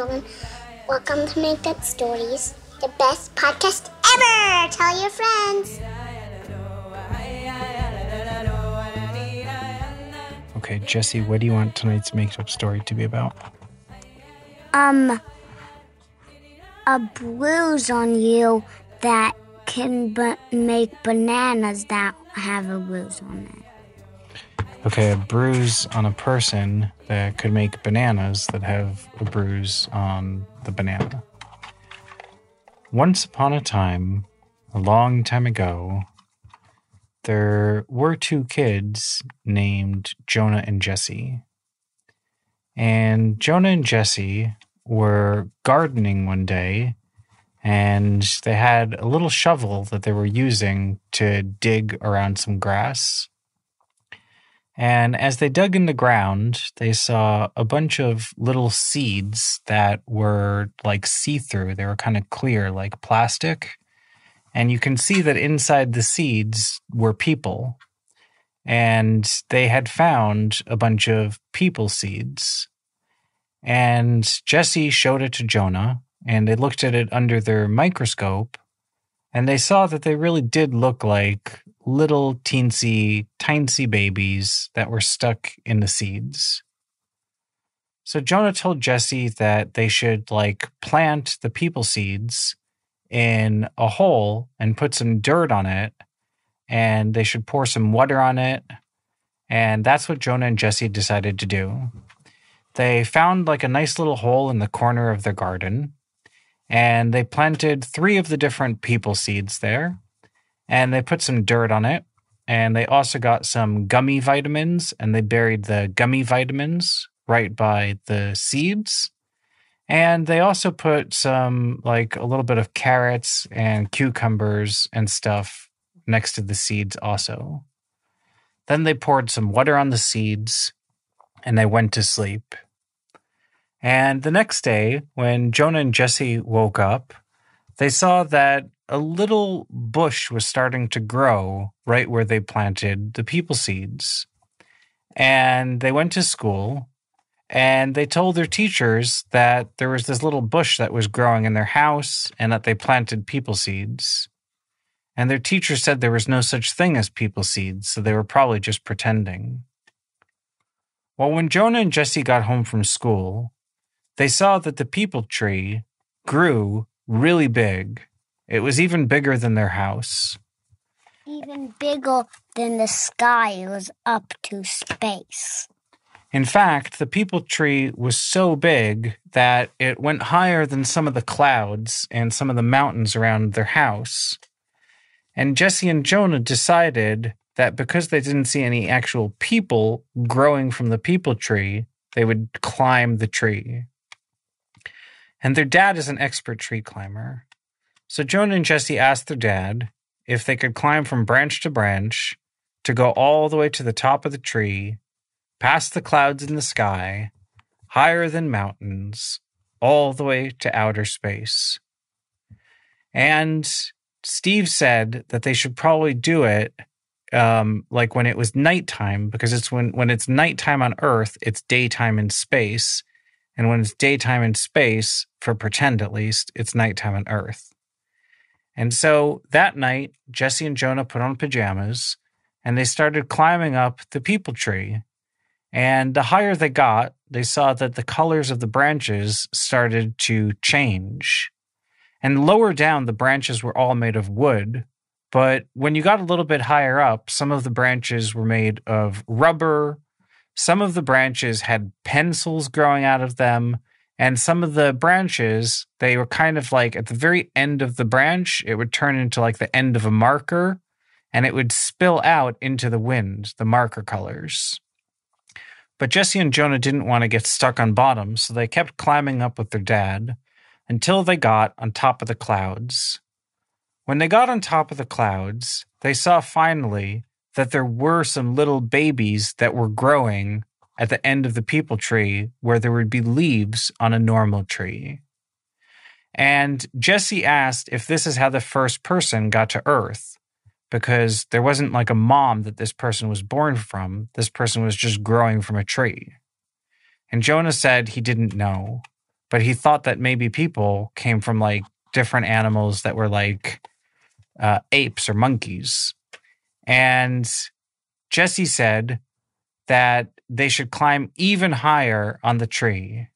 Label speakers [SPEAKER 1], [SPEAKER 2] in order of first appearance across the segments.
[SPEAKER 1] gentlemen. Welcome to Make Up Stories, the best podcast ever. Tell your friends.
[SPEAKER 2] Okay, Jesse, what do you want tonight's make-up story to be about?
[SPEAKER 3] Um, a bruise on you that can b- make bananas that have a bruise on it.
[SPEAKER 2] Okay, a bruise on a person that could make bananas that have a bruise on the banana. Once upon a time, a long time ago, there were two kids named Jonah and Jesse. And Jonah and Jesse were gardening one day and they had a little shovel that they were using to dig around some grass. And as they dug in the ground, they saw a bunch of little seeds that were like see through. They were kind of clear, like plastic. And you can see that inside the seeds were people. And they had found a bunch of people seeds. And Jesse showed it to Jonah, and they looked at it under their microscope, and they saw that they really did look like little teensy, tiny babies that were stuck in the seeds. So Jonah told Jesse that they should like plant the people seeds in a hole and put some dirt on it, and they should pour some water on it. And that's what Jonah and Jesse decided to do. They found like a nice little hole in the corner of their garden, and they planted three of the different people seeds there, and they put some dirt on it, and they also got some gummy vitamins, and they buried the gummy vitamins right by the seeds. And they also put some, like a little bit of carrots and cucumbers and stuff next to the seeds, also. Then they poured some water on the seeds and they went to sleep. And the next day, when Jonah and Jesse woke up, they saw that a little bush was starting to grow right where they planted the people seeds. And they went to school and they told their teachers that there was this little bush that was growing in their house and that they planted people seeds. And their teacher said there was no such thing as people seeds, so they were probably just pretending. Well, when Jonah and Jesse got home from school, they saw that the people tree grew really big. It was even bigger than their house.
[SPEAKER 3] Even bigger than the sky, it was up to space.
[SPEAKER 2] In fact, the people tree was so big that it went higher than some of the clouds and some of the mountains around their house. And Jesse and Jonah decided that because they didn't see any actual people growing from the people tree, they would climb the tree. And their dad is an expert tree climber. So Jonah and Jesse asked their dad if they could climb from branch to branch to go all the way to the top of the tree, past the clouds in the sky, higher than mountains, all the way to outer space. And Steve said that they should probably do it um, like when it was nighttime, because it's when, when it's nighttime on Earth, it's daytime in space. And when it's daytime in space, for pretend at least, it's nighttime on Earth. And so that night, Jesse and Jonah put on pajamas and they started climbing up the people tree. And the higher they got, they saw that the colors of the branches started to change. And lower down, the branches were all made of wood. But when you got a little bit higher up, some of the branches were made of rubber. Some of the branches had pencils growing out of them. And some of the branches, they were kind of like at the very end of the branch, it would turn into like the end of a marker and it would spill out into the wind, the marker colors. But Jesse and Jonah didn't want to get stuck on bottom, so they kept climbing up with their dad until they got on top of the clouds. When they got on top of the clouds, they saw finally that there were some little babies that were growing at the end of the people tree where there would be leaves on a normal tree. And Jesse asked if this is how the first person got to Earth, because there wasn't like a mom that this person was born from. This person was just growing from a tree. And Jonah said he didn't know, but he thought that maybe people came from like different animals that were like uh, apes or monkeys. And Jesse said that they should climb even higher on the tree.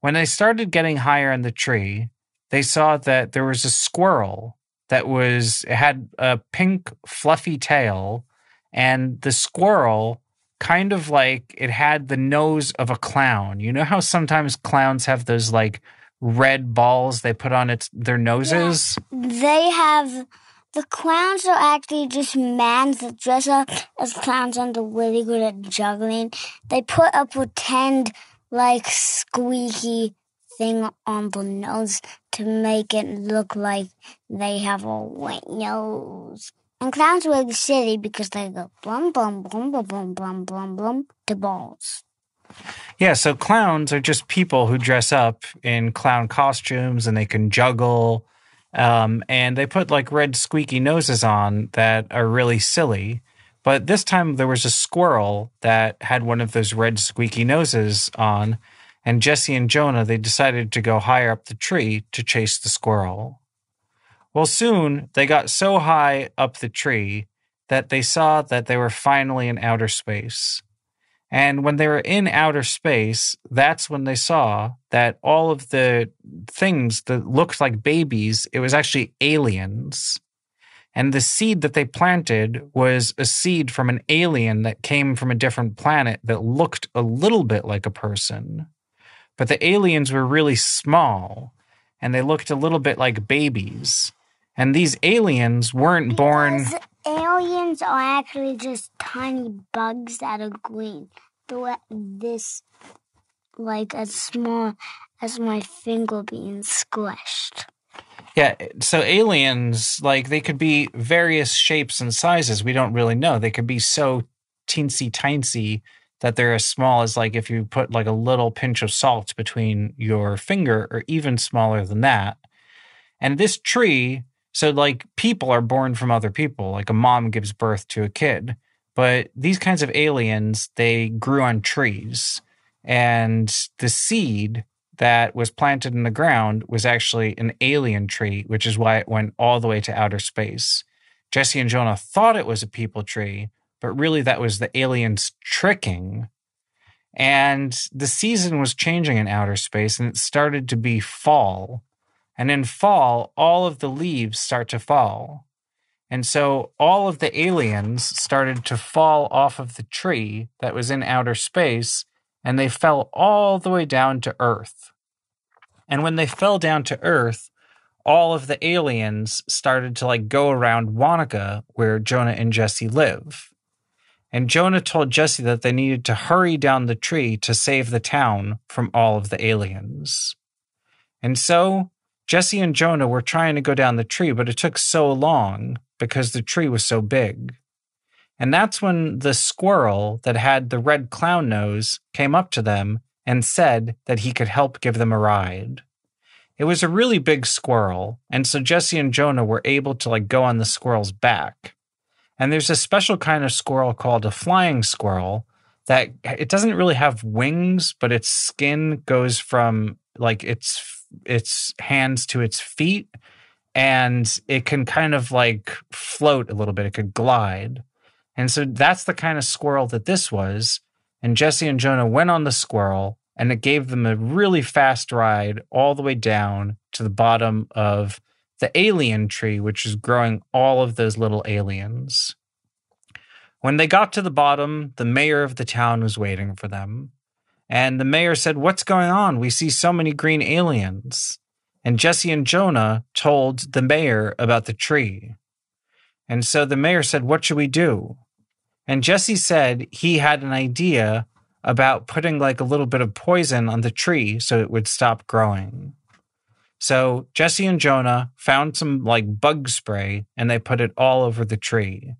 [SPEAKER 2] When they started getting higher in the tree, they saw that there was a squirrel that was it had a pink fluffy tail and the squirrel kind of like it had the nose of a clown. You know how sometimes clowns have those like red balls they put on its their noses?
[SPEAKER 3] They have the clowns are actually just men that dress up as clowns and are really good at juggling. They put a pretend, like, squeaky thing on the nose to make it look like they have a wet nose. And clowns are really silly because they go blum, blum, blum, blum, blum, blum, blum, blum to balls.
[SPEAKER 2] Yeah, so clowns are just people who dress up in clown costumes and they can juggle um, and they put like red squeaky noses on that are really silly. But this time there was a squirrel that had one of those red squeaky noses on. And Jesse and Jonah, they decided to go higher up the tree to chase the squirrel. Well, soon they got so high up the tree that they saw that they were finally in outer space. And when they were in outer space, that's when they saw that all of the things that looked like babies, it was actually aliens. And the seed that they planted was a seed from an alien that came from a different planet that looked a little bit like a person. But the aliens were really small and they looked a little bit like babies. And these aliens weren't born.
[SPEAKER 3] Aliens are actually just tiny bugs that are green. They're this, like as small as my finger being squished.
[SPEAKER 2] Yeah, so aliens, like they could be various shapes and sizes. We don't really know. They could be so teensy tiny that they're as small as like if you put like a little pinch of salt between your finger, or even smaller than that. And this tree so, like, people are born from other people, like a mom gives birth to a kid. But these kinds of aliens, they grew on trees. And the seed that was planted in the ground was actually an alien tree, which is why it went all the way to outer space. Jesse and Jonah thought it was a people tree, but really that was the aliens tricking. And the season was changing in outer space, and it started to be fall. And in fall, all of the leaves start to fall. And so all of the aliens started to fall off of the tree that was in outer space, and they fell all the way down to Earth. And when they fell down to Earth, all of the aliens started to like go around Wanaka, where Jonah and Jesse live. And Jonah told Jesse that they needed to hurry down the tree to save the town from all of the aliens. And so Jesse and Jonah were trying to go down the tree, but it took so long because the tree was so big. And that's when the squirrel that had the red clown nose came up to them and said that he could help give them a ride. It was a really big squirrel, and so Jesse and Jonah were able to like go on the squirrel's back. And there's a special kind of squirrel called a flying squirrel that it doesn't really have wings, but its skin goes from like its its hands to its feet and it can kind of like float a little bit. It could glide. And so that's the kind of squirrel that this was. And Jesse and Jonah went on the squirrel and it gave them a really fast ride all the way down to the bottom of the alien tree, which is growing all of those little aliens. When they got to the bottom, the mayor of the town was waiting for them. And the mayor said, What's going on? We see so many green aliens. And Jesse and Jonah told the mayor about the tree. And so the mayor said, What should we do? And Jesse said he had an idea about putting like a little bit of poison on the tree so it would stop growing. So Jesse and Jonah found some like bug spray and they put it all over the tree.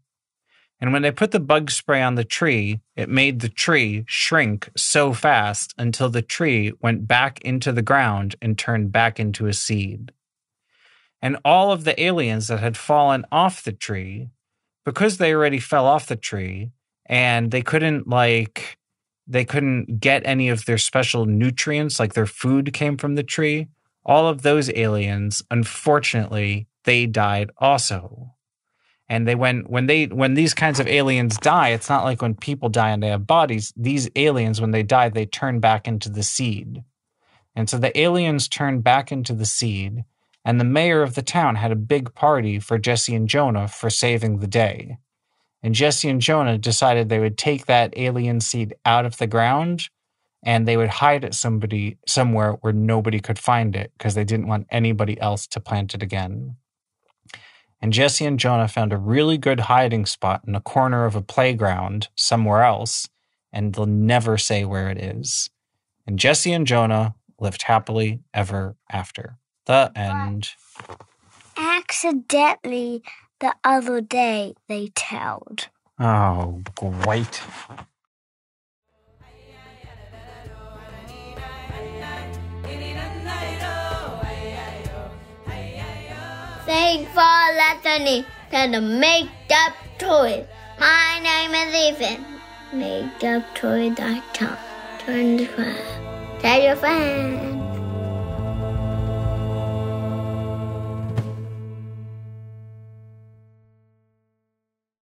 [SPEAKER 2] And when they put the bug spray on the tree, it made the tree shrink so fast until the tree went back into the ground and turned back into a seed. And all of the aliens that had fallen off the tree, because they already fell off the tree and they couldn't like they couldn't get any of their special nutrients, like their food came from the tree. All of those aliens, unfortunately, they died also. And they when when they when these kinds of aliens die, it's not like when people die and they have bodies. These aliens, when they die, they turn back into the seed. And so the aliens turned back into the seed, and the mayor of the town had a big party for Jesse and Jonah for saving the day. And Jesse and Jonah decided they would take that alien seed out of the ground and they would hide it somebody somewhere where nobody could find it because they didn't want anybody else to plant it again. And Jesse and Jonah found a really good hiding spot in a corner of a playground somewhere else, and they'll never say where it is. And Jesse and Jonah lived happily ever after. The end.
[SPEAKER 3] Accidentally, the other day they told.
[SPEAKER 2] Oh, great.
[SPEAKER 4] Thanks for listening to the Make Up Toys. My name is Ethan. MakeUpToy.com. Turn the. Tell your friends.